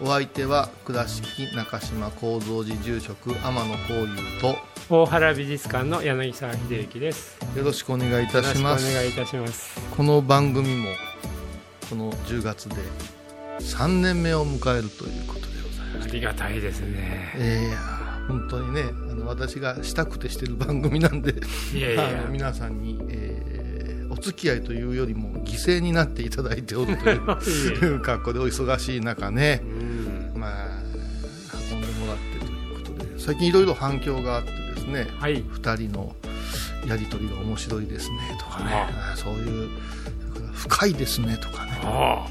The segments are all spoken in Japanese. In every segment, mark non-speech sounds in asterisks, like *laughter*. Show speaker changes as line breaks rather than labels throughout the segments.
お相手は倉敷中島幸三寺住職天野幸雄と
大原美術館の柳沢秀幸です。
よろしくお願いいた
よろしくお
します
願いいたします。
この番組もこの10月で3年目を迎えるということでございます。
ありがたいですね。
えー本当にねあの私がしたくてしてる番組なんで
いやいや
あの皆さんに、えーお付き合いというよりも犠牲になっていただいておるという *laughs* 格好でお忙しい中ね
うん
まあ運んでもらってということで最近いろいろ反響があってですね
はい。
2人のやり取りが面白いですねとかねそういう深いですねとかね
あ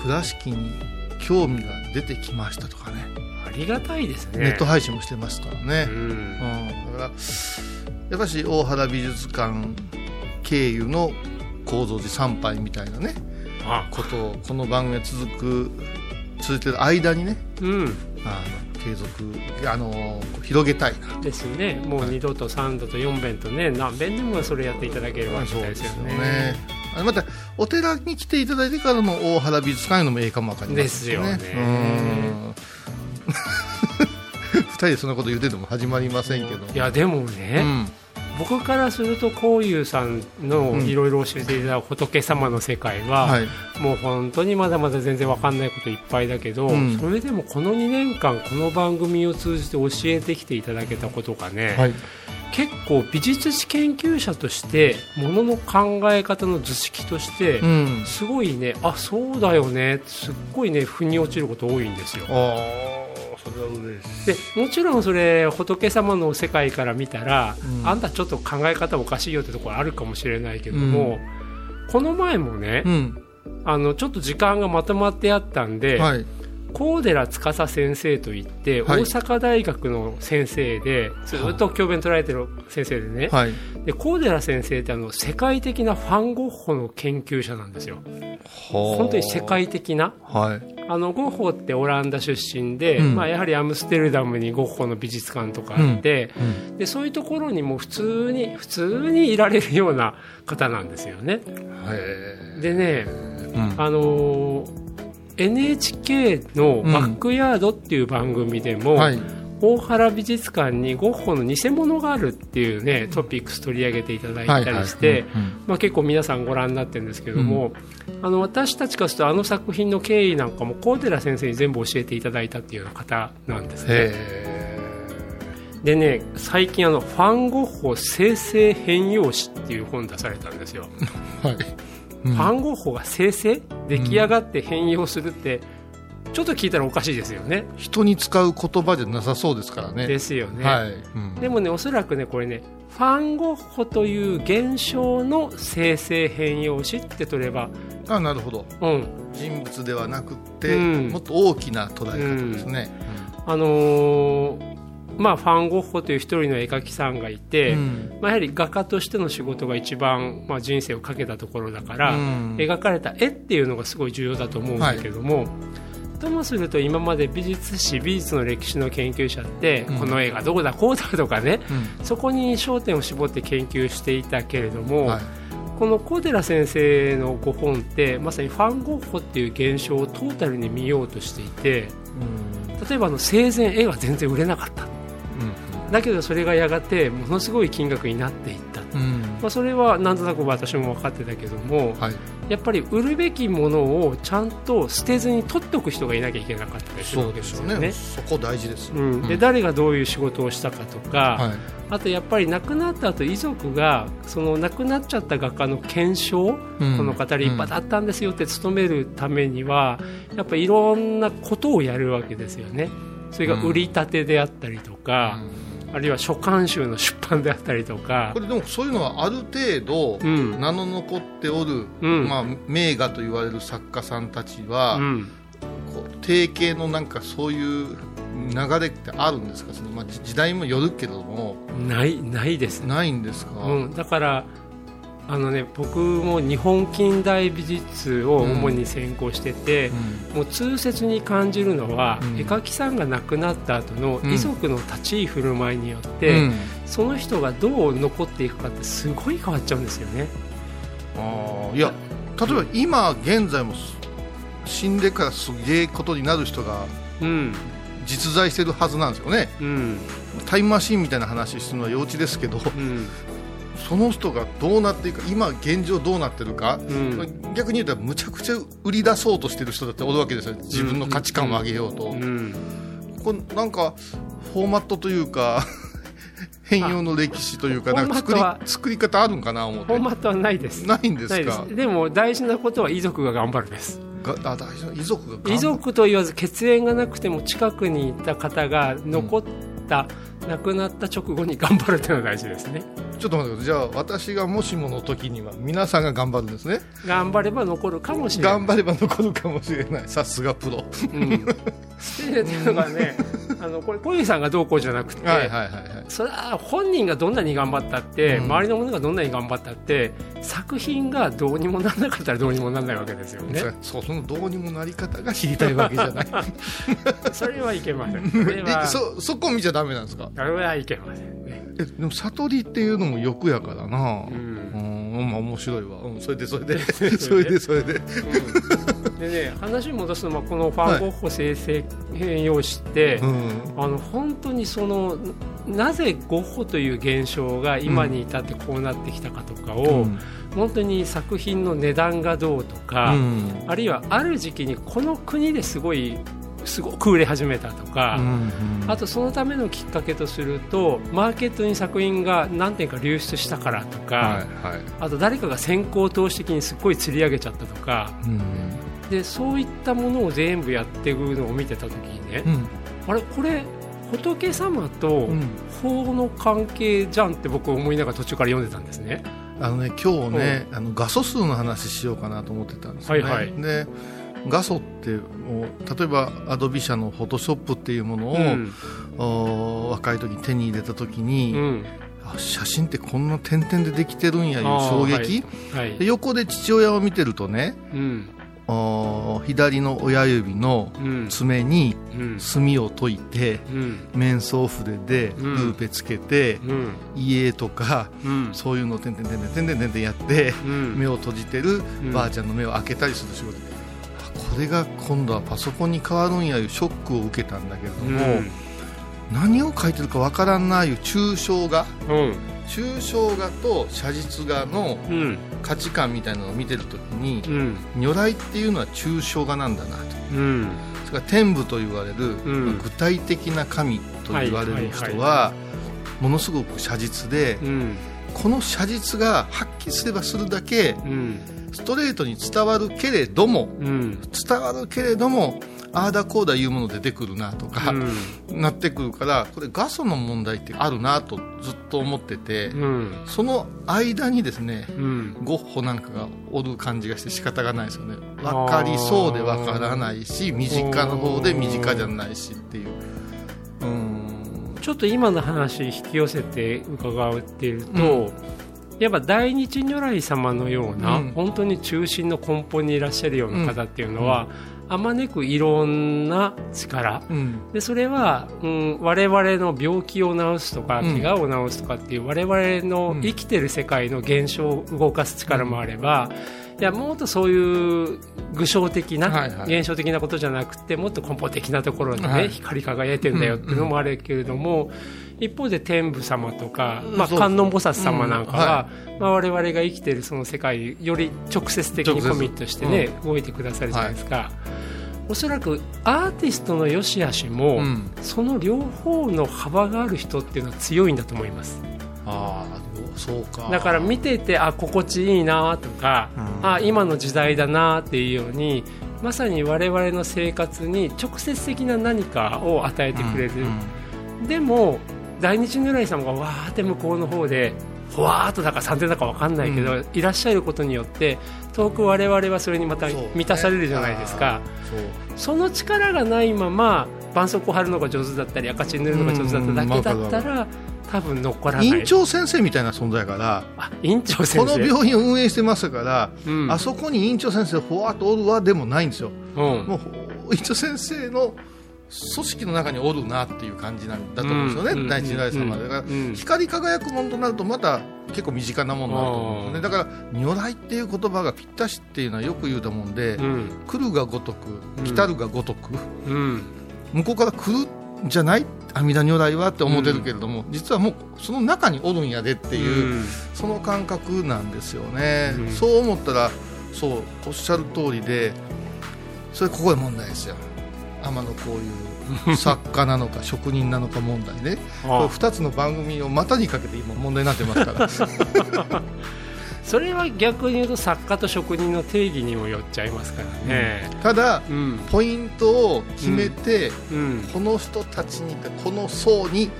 倉敷に興味が出てきましたとかね。
あありがたいですね。
ネット配信もしてますからね、
う
うん。
ん
だからやっぱし大原美術館経由の構造寺参拝みたいなね
あ。
ことをこの番組が続く続いてる間にね
うん。
あの継続あの広げたいな
ですね。もう
はい。
2度と3度と4遍とね何遍でもそれやっていただければありがたいですよね。
あのまたお寺に来ていただいてからの大原美術館へのもええかもわかりません
ですよね。
うん。*laughs* 二人でそんなこと言ってても始まりませんけど。
いやでも
う
ね、
ん
僕からするとこういうさんの
うん。
いろいろ教えていただく仏様の世界は、
はい。
もう本当にまだまだ全然わかんないこといっぱいだけど、
うん。
それでもこの2年間この番組を通じて教えてきていただけたことがね、
はい
結構美術史研究者としてものの考え方の図式として、
うん。
すごいねあそうだよねすっごいね腑に落ちること多いんですよ。
ああそれは嬉しい。
でもちろんそれ仏様の世界から見たら、
うん。
あんたちょっと考え方おかしいよってところあるかもしれないけども、この前もね、
うん。
あのちょっと時間がまとまってあったんで、
はい
高寺司先生といって、
はい。
大阪大学の先生でずっと教鞭取られてる先生でね、
はい。
で高寺先生ってあの世界的なファン・ゴッホの研究者なんですよ。本
本
当に世界的な。
はい。
あのゴッホってオランダ出身で、
うん。
まあ、やはりアムステルダムにゴッホの美術館とかあって、
うん。
でそういうところにも普通に普通にいられるような方なんですよね。
へ
でねあのー NHK の「バックヤード」っていう番組でも、
はい。
大原美術館にゴッホの偽物があるっていうねトピックス取り上げていただいたりして、結構皆さんご覧になってるんですけども、あの私たちからするとあの作品の経緯なんかも高寺先生に全部教えていただいたっていうような方なんですね。
へ
でね最近あの「ファン・ゴッホ生成変容史」っていう本出されたんですよ、
え *laughs* はい。
ファン・ゴッホが生成出来上がって変容するってちょっと聞いたらおかしいですよね。
人に使う言葉じゃなさそうですからね。
ですよね、
はい。うん。
でもねおそらくねこれねファン・ゴッホという現象の生成変容史って取れば
あなるほど。
うん。
人物ではなくって、
うん。
もっと大きな捉え方ですね、
あのーまあファン・ゴッホという一人の絵描きさんがいて、
うん。
まあ、やはり画家としての仕事が一番、まあ、人生をかけたところだから、
うん。
描かれた絵っていうのがすごい重要だと思うんだけども、ともすると今まで美術史美術の歴史の研究者って、
うん。
この絵がどうだこうだとかね
うん。
そこに焦点を絞って研究していたけれども、
はい。
この小寺先生のご本ってまさにファン・ゴッホっていう現象をトータルに見ようとしていて例えばあの生前絵が全然売れなかっただけどそれがやがてものすごい金額になっていった
うんうん。
まあ、それはなんとなく私も分かってたけども、
はい。
やっぱり売るべきものをちゃんと捨てずに取っておく人がいなきゃいけなかったりするわけ
でしょうね
ですよね。
そこ大事です、
うん、で
うん。
誰がどういう仕事をしたかとか、
はい。
あとやっぱり亡くなった後遺族がその亡くなっちゃった画家の検証、
うん。
この方立派だったんですよって努めるためにはやっぱりいろんなことをやるわけですよね。それが売り立てであったりとか、あるいは書簡集の出版であったりとか。
こ、れでもそういうのはある程度
うん。
名の残っておる、
うん。
まあ、名画と言われる作家さんたちは、
うん、
こう定型のなんかそういう流れってあるんですか？その、まあ、じ時代もよるけども。
ないないですね、
ないんですか、
うん、だからあの、ね、僕も日本近代美術を主に専攻してて、もう痛切に感じるのは、
うん。
絵描きさんが亡くなった後の
うん。
遺族の立ち居振る舞いによっ
う
て、
ん。
その人がどう残っていくかってすごい変わっちゃうんですよね。
あーいや例えば今現在もす死んでからすげえことになる人が
うん。
実在してるはずなんですよね。
うん。
タイムマシーンみたいな話するのは幼稚ですけど
うん
その人がどうなっていくか今現状どうなってるか、
うん。
逆に言うとむちゃくちゃ売り出そうとしてる人だっておるわけですよ。自分の価値観を上げようと、
うん。
ここなんかフォーマットというか *laughs* 変容の歴史というか
あ
なんか作り作り方あるんかな思って。
フォーマットはないです。
ないんですか？
す。でも大事なことは遺族が頑張るです。
があ大事な遺族が
遺族と言わず血縁がなくても近くにいた方が残った、亡くなった直後に頑張るというのが大事ですね
ちょっと待ってください。じゃあ私がもしもの時には皆さんが頑張るんですね。
頑張れば残るかもしれない。
頑張れば残るかもしれない。さすがプロ。
うん、っていうのがねあのこれ小遊さんがどうこうじゃなくて、
はいはいはいはい。
それは本人がどんなに頑張ったって、
うん。
周りの者がどんなに頑張ったって作品がどうにもならなかったらどうにもならないわけですよね。
そうそのどうにもなり方が知りたいわけじゃない。*laughs*
それはいけません。*laughs* それは
えそそこ見ちゃダメなんですか？
それはいけませんね。
えでも悟りっていうのも欲やからな。
う
うんんまあ面白いわ、うん、それでそれで。*laughs*
それで
それで。
うん。でね話戻すと、まあ、このファン・ゴッホ生成変容詞って、
うん。
あの本当にそのなぜゴッホという現象が今に至ってこうなってきたかとかを、
うん。
本当に作品の値段がどうとか、
うん。
あるいはある時期にこの国ですごいすごく売れ始めたとか、
うん
あとそのためのきっかけとするとマーケットに作品が何点か流出したからとか、
はいはい。
あと誰かが先行投資的にすっごい釣り上げちゃったとか
うん
でそういったものを全部やっていくのを見てた時にね、
うん。
あれこれ仏様と
うん。
法の関係じゃんって僕思いながら途中から読んでたんですね。
あのね今日ね、あの画素数の話しようかなと思ってたんですよね、
はいはい。
で画素ってもう例えばアドビ社のフォトショップっていうものを、
うん。
お若い時に手に入れた時に、
うん。
あ写真ってこんな点々でできてるんやいう衝撃、
はい。
で横で父親を見てるとね
うん。
お左の親指の
うん。
爪に
うん。
墨を解いて
うん。
面相筆で
うん。
ルーペつけて、
うん。
家とか
うん。
そういうのを点々点々点々点々やって、
うん。
目を閉じてる
うん。
ばあちゃんの目を開けたりする仕事、あこれが今度はパソコンに変わるんやいうショックを受けたんだけれども、何を書いてるかわからんないう抽象画。
うん。
抽象画と写実画の
うん
価値観みたいなのを見てるときに
うん。
如来っていうのは抽象画なんだなと。
うん。
それから天部と言われる、
うん。
まあ具体的な神と言われる人
は
ものすごく写実で、
うん。
この写実が発揮すればするだけ
うん。
ストレートに伝わるけれども
うん。
伝わるけれどもああだこうだいうもの出てくるなとか、なってくるからこれ画素の問題ってあるなとずっと思ってて、
うん。
その間にですね
うん。
ゴッホなんかがおる感じがして仕方がないですよね。分かりそうで分からないし身近の方で身近じゃないしっていう。うん。
ちょっと今の話引き寄せて伺っていると、やっぱ大日如来様のような、
うん。
本当に中心の根本にいらっしゃるような方っていうのは、あまねくいろんな力。
うん。
でそれは、うん、我々の病気を治すとか
うん。
怪我を治すとかっていう我々の生きてる世界の現象を動かす力もあれば、いやもっとそういう具象的な、
はいはい。
現象的なことじゃなくてもっと根本的なところにね、
はい。
光り輝いてんだよっていうのもあるけれども、一方で天部様とか、まあ、観音菩薩様なんか
うん。は
は、まあ、我々が生きているその世界により直接的にコミットしてね、動いてくださるじゃないですか。おそらくアーティストの良し悪しも、
うん。
その両方の幅がある人っていうのは強いんだと思います。
あか。
だから見ていてあ心地いいなとか、
うん。
あ今の時代だなっていうようにまさに我々の生活に直接的な何かを与えてくれる、でも大日如来様がわーって向こうの方でふわーっとだか3点だか分かんないけど、
う
いらっしゃることによって遠く我々はそれにまた満たされるじゃないですか、
そう。
その力がないまま絆創膏を貼るのが上手だったり赤チン塗るのが上手だっただけだったら多分残らない。
院長先生みたいな存在やから
あ院長先
こ
生
の病院を運営してますから、
うん。
あそこに院長先生ふわっとおるわでもないんですよ。
うん。
もう院長先生の組織の中におるなっていう感じなんだと思うんですよね、
うん。
第一如来様
うん
だから、
うん。
光り輝くものとなるとまた結構身近なものだと思うんですよね。だから如来っていう言葉がぴったしっていうのはよく言うと思うんで、
うん。
来るがごとく来たるがごとく、
うん。
向こうから来るんじゃない？阿弥陀如来はって思ってるけれども、実はもうその中におるんやでっていう、
うん。
その感覚なんですよね、
うん。
そう思ったらそうおっしゃる通りでそれここで問題ですよ。天野こういう作家なのか *laughs* 職人なのか問題ね。これ
あ
2つの番組を股にかけて今問題になってますから *laughs*
それは逆に言うと作家と職人の定義にもよっちゃいますからね。
ただ
うん。
ポイントを決めて、
うん。
この人たちにこの層に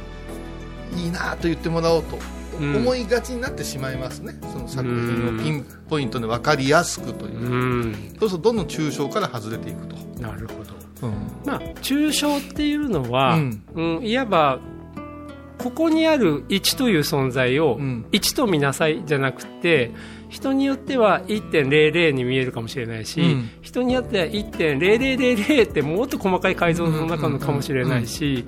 いいなと言ってもらおうと
うん。
思いがちになってしまいますね、その作品をピンポイントで分かりやすくという、
うん。
そうするとどんどん抽象から外れていくと、
なるほど。
うん。
まあ抽象っていうのは、
う
うんんいわばここにある1という存在を
うん。
1と見なさいじゃなくて人によっては1.00に見えるかもしれないし、
うん。
人によっては1.0000ってもっと細かい解像度の中のかもしれないし、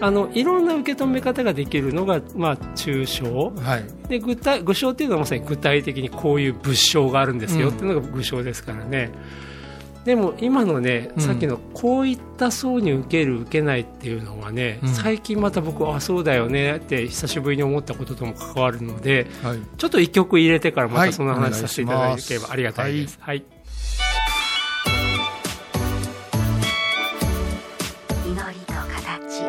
あのいろんな受け止め方ができるのが、まあ、抽象。
はい。
で具体具象っていうのはまさに具体的にこういう物象があるんですよ
うん
っていうのが具象ですからね、でも今のね、
うん。
さっきのこういった層に受ける受けないっていうのはね、
うん。
最近また僕あそうだよねって久しぶりに思ったこととも関わるので
はい。
ちょっと一曲入れてからま
はい。
たその話させていただければありがたいです。はい。
祈りと形。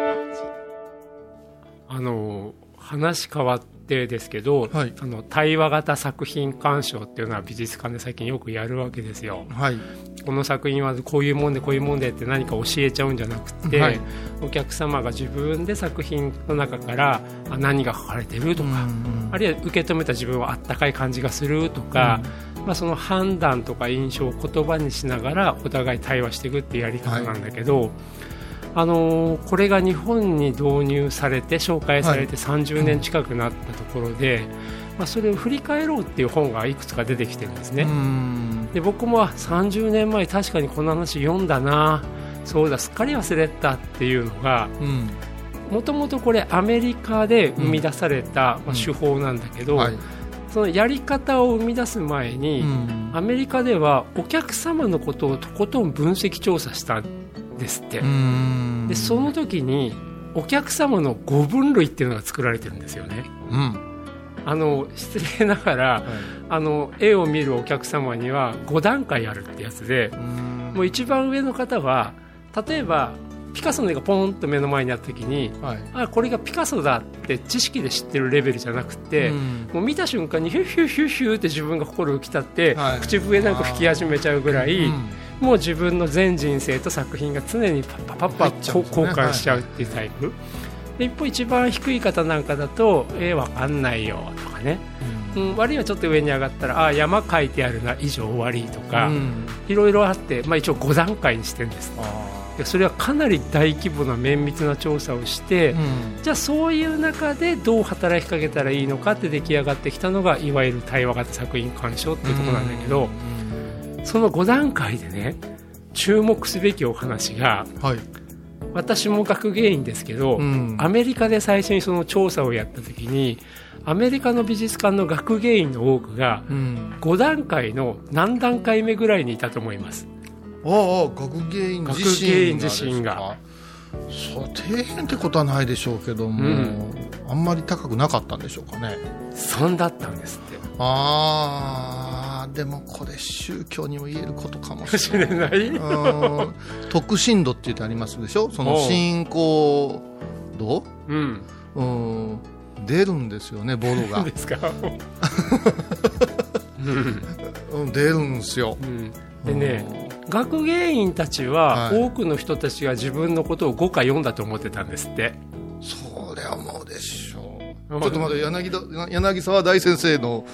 あの話変わってですけど、
はい。
あの対話型作品鑑賞っていうのは美術館で最近よくやるわけですよ。
はい。
この作品はこういうもんでこういうもんでって何か教えちゃうんじゃなくて、
はい。
お客様が自分で作品の中からあ何が書かれてるとか、あるいは受け止めた自分はあったかい感じがするとか、まあ、その判断とか印象を言葉にしながらお互い対話していくっていうやり方なんだけど、あのーこれが日本に導入されて紹介されて30年近くなったところで、まあ、それを振り返ろうっていう本がいくつか出てきてるんですね。
うん。
で僕もあ30年前確かにこの話読んだな。そうだすっかり忘れてたっていうのが
うん。
もともとこれアメリカで生み出された、まあ、手法なんだけど、
はい。
そのやり方を生み出す前に、
うん。
アメリカではお客様のことをとことん分析調査したんですって、
うん。
でその時にお客様の5分類っていうのが作られてるんですよね。
うん。
あの失礼ながらあの絵を見るお客様には5段階あるってやつで
うん。
もう一番上の方は例えばピカソの絵がポンと目の前にあった時に
はい。
あこれがピカソだって知識で知ってるレベルじゃなくて、
うん。
もう見た瞬間にヒュッヒュッヒュッヒュッって自分が心浮き立って、
はい。
口笛なんか吹き始めちゃうぐらい、
うん
もう自分の全人生と作品が常にパッパパッパ
ね。
交換しちゃうっていうタイプ、で一方一番低い方なんかだと「えー、わかんないよ」とかね、うん、あるいはちょっと上に上がったら「あー山書いてあるな以上終わり」とか、
うん。
いろいろあって、まあ、一応5段階にしてるんです。それはかなり大規模な綿密な調査をして、
ーうん。
じゃあそういう中でどう働きかけたらいいのかって出来上がってきたのがいわゆる対話型作品鑑賞っていうところなんだけど、その5段階でね注目すべきお話が
はい。
私も学芸員ですけど、
うん。
アメリカで最初にその調査をやった時にアメリカの美術館の学芸員の多くが
うん。
5段階の何段階目ぐらいにいたと思います。
ああ学芸員自身が
学芸員自身が。
ですかそう底辺ってことはないでしょうけども、
うん。
あんまり高くなかったんでしょうかね。
3だったんですって。
ああでもこれ宗教にも言えることかもし *laughs*
知
れない。特進度って言ってありますでしょ？その信仰度？
うん。
うん。出るんですよねボロが。
いいですか？*laughs* うん。
うん出るんですよ。
うん。でね学芸員たちは
はい。
多くの人たちが自分のことを5か4だと思ってたんですって。
そりゃもうでしょう。
うん。
ちょっと待って柳田柳沢大先生の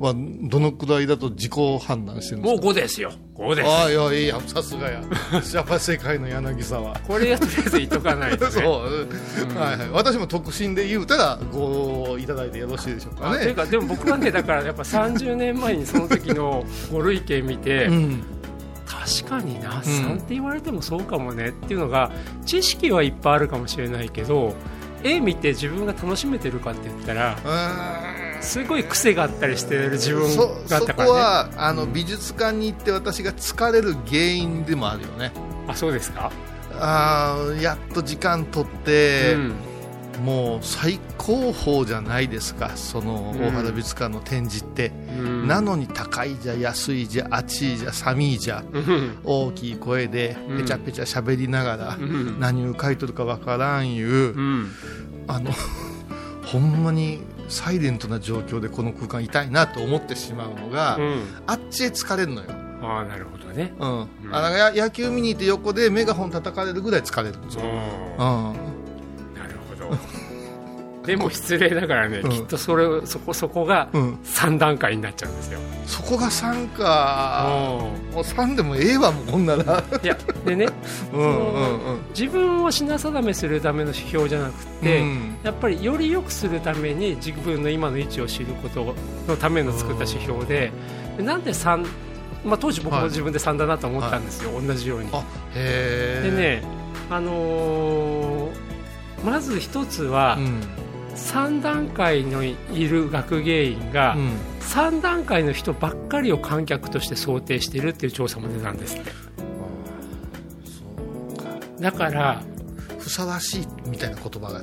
はどのくらいだと自己判断してるんです
もう5ですよ。5です。
ああいやいいやさすがや。やっぱ世界の柳沢
これはとりあえず言っとかないとね。*laughs*
そう、はいはい、私も特進で言うたらごいただいてよろしいでしょうかね。
あていうかでも僕はねだからやっぱ30年前にその時のご類型見て、
うん。
確かにな、3って言われてもそうかもねっていうのが知識はいっぱいあるかもしれないけど絵見て自分が楽しめてるかって言ったらすごい癖があったりしてる自分
そそこ
があったからね。
はあの美術館に行って私が疲れる原因でもあるよね。
あそうですか、
あーやっと時間取って、
うん。
もう最高峰じゃないですかその
うん。
大原美術館の展示って、
うん。
なのに高いじゃ安いじゃ暑いじゃ寒いじゃ
うん。
大きい声で
うん。
ペチャペチャ喋りながら、
うん。
何を書いとるかわからんいう、
うん。
あの *laughs* ほんまにサイレントな状況でこの空間いたいなと思ってしまうのが、
うん。
あっちへ疲れるのよ、
ああなるほどね。
うん。
うん。
あのや野球見に行って横でメガホン叩かれるぐらい疲れるんですよ、
うん。
うん、
でも失礼だからね、
うん。
きっとそれそこそこが
うん、
3段階になっちゃうんですよ、
そこが3か。
う
もう3でもええわもうこんなら。
んいやでね
うんうんうん。
自分を品定めするための指標じゃなくて、
うん。
やっぱりより良くするために自分の今の位置を知ることのための作った指標ででなんで3、まあ、当時僕も自分で3だなと思ったんですよ、同じように。でね、あのーまず一つは
うん
3段階のいる学芸員が
うん。
3段階の人ばっかりを観客として想定しているっていう調査も出たんです。ってだから、
ふさわしいみたいな言葉が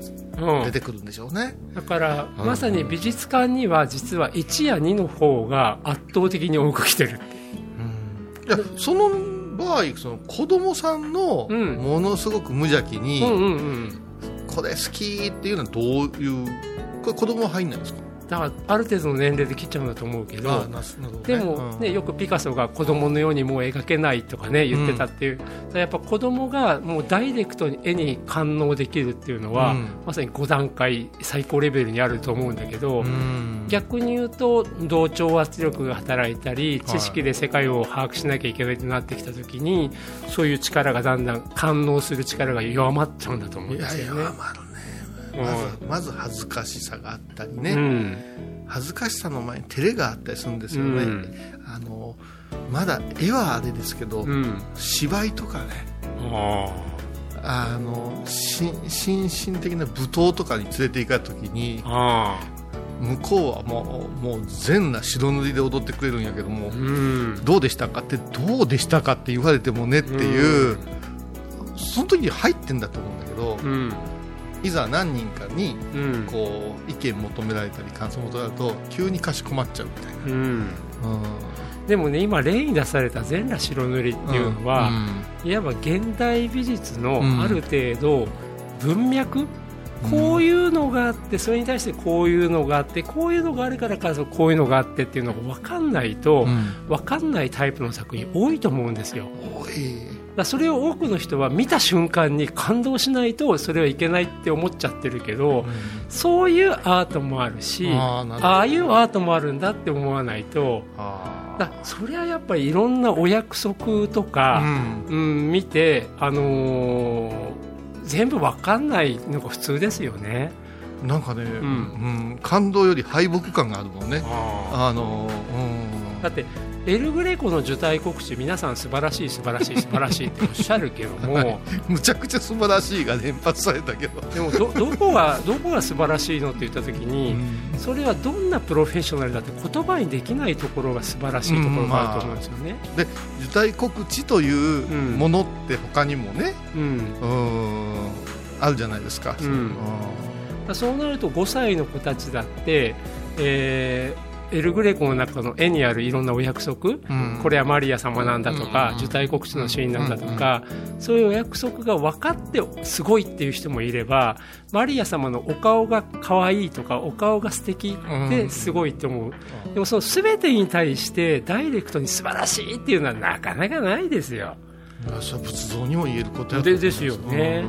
うん。
出てくるんでしょうね、
だから
うん。
まさに美術館には実は1や2の方が圧倒的に多く来てる。
いやその場合その子供さんの
うん。
ものすごく無邪気に、
うんうんうん
これ好きっていうのはどういうこれ子供は入んないんですか？
だからある程度の年齢で切っちゃうんだと思うけど
ね。
でも、ね
うん。
よくピカソが子供のようにもう描けないとかね言ってたっていう、だからやっぱ子供がもうダイレクトに絵に感応できるっていうのは、
うん。
まさに5段階最高レベルにあると思うんだけど、
うん。
逆に言うと同調圧力が働いたり知識で世界を把握しなきゃいけないとなってきた時にそういう力がだんだん感応する力が弱まっちゃうんだと思うんですよね。
弱まずまず恥ずかしさがあったりね、
うん。
恥ずかしさの前に照れがあったりするんですよね、
うん。
あのまだ絵はあれですけど、
うん。
芝居とかね。
あ
あのし心身的な舞踏とかに連れて行かれた時に
あ
向こうはもうもう全な白塗りで踊ってくれるんやけども、
うん。
どうでしたかってどうでしたかって言われてもねっていう、その時に入ってんだと思うんだけど、
うん
いざ何人かに
うん。
こう意見求められたり感想求められると急にかしこまっちゃうみたいな、
うん。
うん。
でもね今例に出された全裸白塗りっていうのは、いわば現代美術の
うん。
ある程度文脈、こういうのがあってそれに対してこういうのがあってこういうのがあるからこそこういうのがあってっていうのが分かんないと、
うん。
分かんないタイプの作品多いと思うんですよ。だか
おい
らそれを多くの人は見た瞬間に感動しないとそれはいけないって思っちゃってるけど、そういうアートもあるし
あ
ああいうアートもあるんだって思わないと
あ
だそれはやっぱりいろんなお約束と
ー
か、
うん。
うん、見て、あのー全部わかんないのが普通ですよね。
なんかね、うん。ん感動より敗北感があるもんね。あのうん。
だってエル・グレコの受胎告知皆さん素晴らしい素晴らしい素晴らしいって *laughs* おっしゃるけども、
むちゃくちゃ素晴らしいが連発されたけど、
でもどどこがどこが素晴らしいのって言った時に、それはどんなプロフェッショナルだって言葉にできないところが素晴らしいところがあると思うんですよね。
で受胎告知というものって他にもね、
うん。
うん、あるじゃないですか、
うん。だそうなると5歳の子たちだって、えーエル・グレコの中の絵にあるいろんなお約束、
うん。
これはマリア様なんだとか、
うん
受胎告知のシーンなんだとか、そういうお約束が分かってすごいっていう人もいればマリア様のお顔が可愛いとかお顔が素敵ですごいって思う、でもその全てに対してダイレクトに素晴らしいっていうのはなかなかないですよ。
仏像にも言えることやと思
でですよね。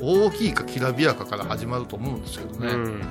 大きいかきらびやかから始まると思うんですけどね、
うん
うん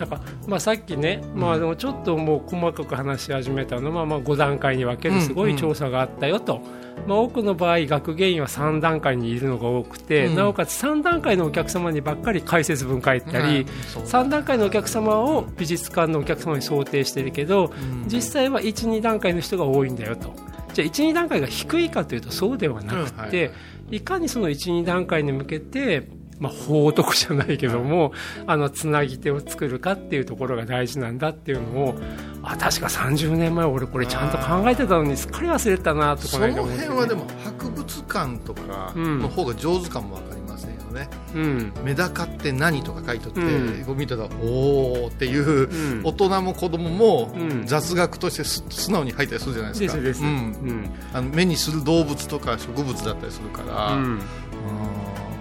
だから、まあ、さっきね、まあ、でもちょっともう細かく話し始めたのは、まあ、5段階に分けるすごい調査があったよと、まあ、多くの場合学芸員は3段階にいるのが多くて、
うん。
なおかつ3段階のお客様にばっかり解説文書いたり、
うん。そう。
3段階のお客様を美術館のお客様に想定してるけど、
ん。
実際は1、2段階の人が多いんだよと。じゃあ1、2段階が低いかというとそうではなくて、いかにその1、2段階に向けて、まあ、報徳じゃないけども、あのつなぎ手を作るかっていうところが大事なんだっていうのをあ確か30年前俺これちゃんと考えてたのにすっかり忘れてたなと
その
かなんか思って、
辺はでも博物館とかの方が上手かもわかりませんよね、
うん。
メダカって何とか書いとって、
うん。
見たらおーっていう、
うん。
大人も子供も
うん。
雑学としてす素直に入ったりするじゃないですか
です。です、
う
うんん。
あの目にする動物とか植物だったりするから、
うん。
うん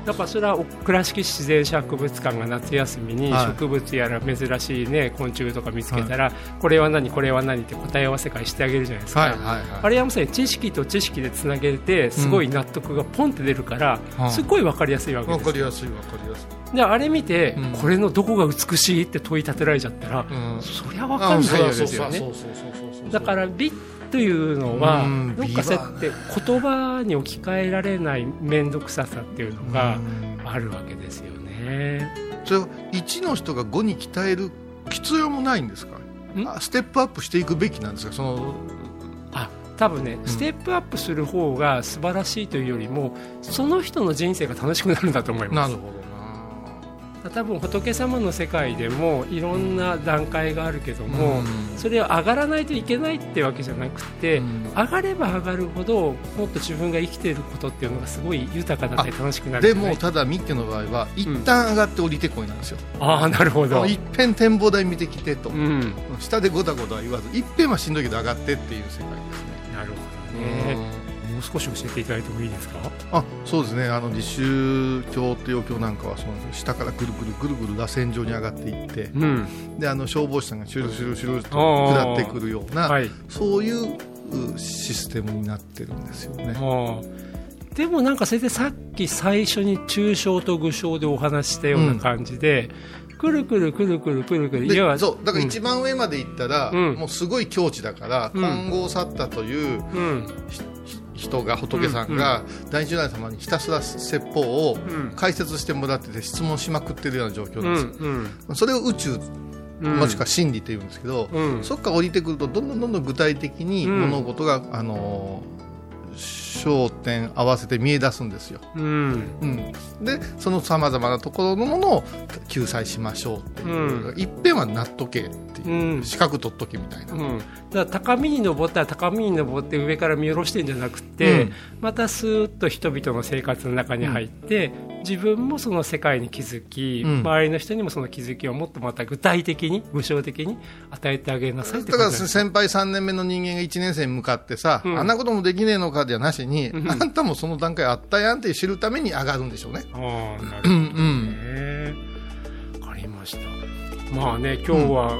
だからそれはお倉敷自然史博物館が夏休みに
はい。
植物やら珍しい、ね、昆虫とか見つけたら、これは何、これは何って答え合わせ会してあげるじゃないですか、
はいはいはい。
あれはまさに知識と知識でつなげてすごい納得がポンって出るから、
うん
すごい分かりやすいわけ
わ
です
かりやすいわかりやすい、
であれ見て、
うん。
これのどこが美しいって問い立てられちゃったら、
うん。
そりゃ分かんないわけですよね。だから美というのは、
うん
どっかそうやって言葉に置き換えられない面倒くささっていうのが
うん。
あるわけですよね。
それを1の人が5に鍛える必要もないんですか？ステップアップしていくべきなんですか？その
あ多分ね、ステップアップする方が素晴らしいというよりもその人の人生が楽しくなるんだと思います。
なるほど
多分仏様の世界でもいろんな段階があるけども、
うん。
それを上がらないといけないってわけじゃなくて、
うん。
上がれば上がるほどもっと自分が生きていることっていうのがすごい豊かだったり楽しくなる
でもただミッケの場合は一旦上がって降りてこいなんですよ、
ああなるほど、
いっぺん展望台見てきてと、
うん、
下でごたごたは言わずいっぺんはしんどいけど上がってっていう世界ですね。
なるほどね。もう少し教えていただいてもいいですか？
あそうですね。あの自宗教っていう教なんかはそうなんですよ下からぐるぐるぐるぐる螺旋状に上がっていって
うん。
であの消防士さんがシュルシュルシュルと下ってくるような、
はい
そういううシステムになってるんですよね。
でもなんかそれでさっき最初に抽象と具象でお話ししたような感じで、くるくるくるくるくるくる
で
要は
そうだから一番上まで行ったら、
うん。
もうすごい境地だから、
うん。
金剛サッタという
うん。
ひ人が仏さんが大如来様にひたすら説法を
うん。
解説してもらってて質問しまくってるような状況
う
なんですよ、
ん
それを宇宙
うん。
もしくは真理って言うんですけど、
うん。
そっから降りてくるとどんどんどんどん具体的に
うん。
物事が、あの焦点合わせて見え出すんですよ、
うん。
うん、でそのさまざまなところのものを救済しましょうっていう、
うん。
いっぺんはなっとけっていう、
うん。
資格取っとけみたいな、
うん、だから高みに登ったら高みに登って上から見下ろしてんじゃなくて、
うん。
またスーッと人々の生活の中に入って、自分もその世界に気づき、
うん。
周りの人にもその気づきをもっとまた具体的に具象的に与えてあげなさいって
だから先輩3年目の人間が1年生に向かってさ、
うん。
あんなこともできねえのかではなしに、
うん。
あんたもその段階あったやんって知るために上がるんでしょうね。
ああなるほどね。わかりました。まあね今日は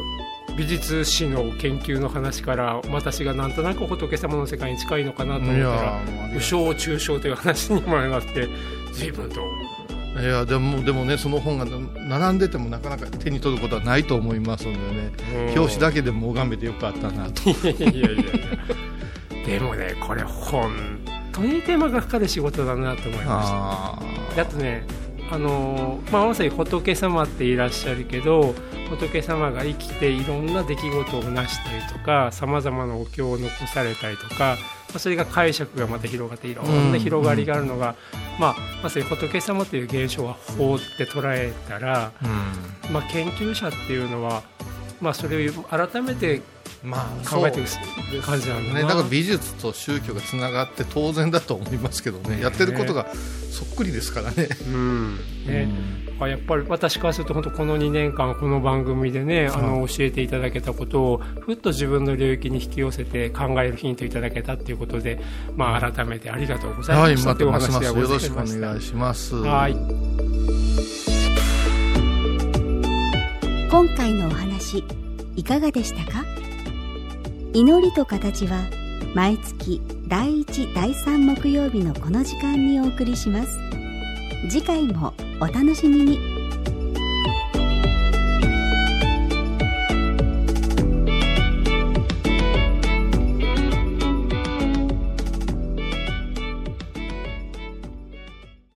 美術史の研究の話から私がなんとなく仏様の世界に近いのかなと思ったら
もうありがとう
武将中傷という話にもなって随分と。
いやでもでもねその本が並んでてもなかなか手に取ることはないと思いますのでね、表紙だけでも拝めてよかったなと。*laughs*
いやいやいや。でもねこれ本当に手間がかかる仕事だなと思いました。あとねあのまあ、まさに仏様っていらっしゃるけど仏様が生きていろんな出来事を成したりとかさまざまなお経を残されたりとか、まあ、それが解釈がまた広がっていろんな広がりがあるのが、まあ、まさに仏様という現象は法って捉えたら、まあ、研究者っていうのは、まあ、それを改めて
まあ
考えていく感じなんだな。
ね、だから美術と宗教がつながって当然だと思いますけどね。やってることがそっくりですからね。
うん。ねあやっぱり私からすると本当この2年間この番組でねあの教えていただけたことをふっと自分の領域に引き寄せて考えるヒントいただけたということで、まあ、改めてありがとうござい
はい、
ました、
また
というお話
ますますよ
でございまし
ろしくお願いします。
はい。
今回のお話いかがでしたか？祈りと形は毎月第1第3木曜日のこの時間にお送りします。次回もお楽しみに。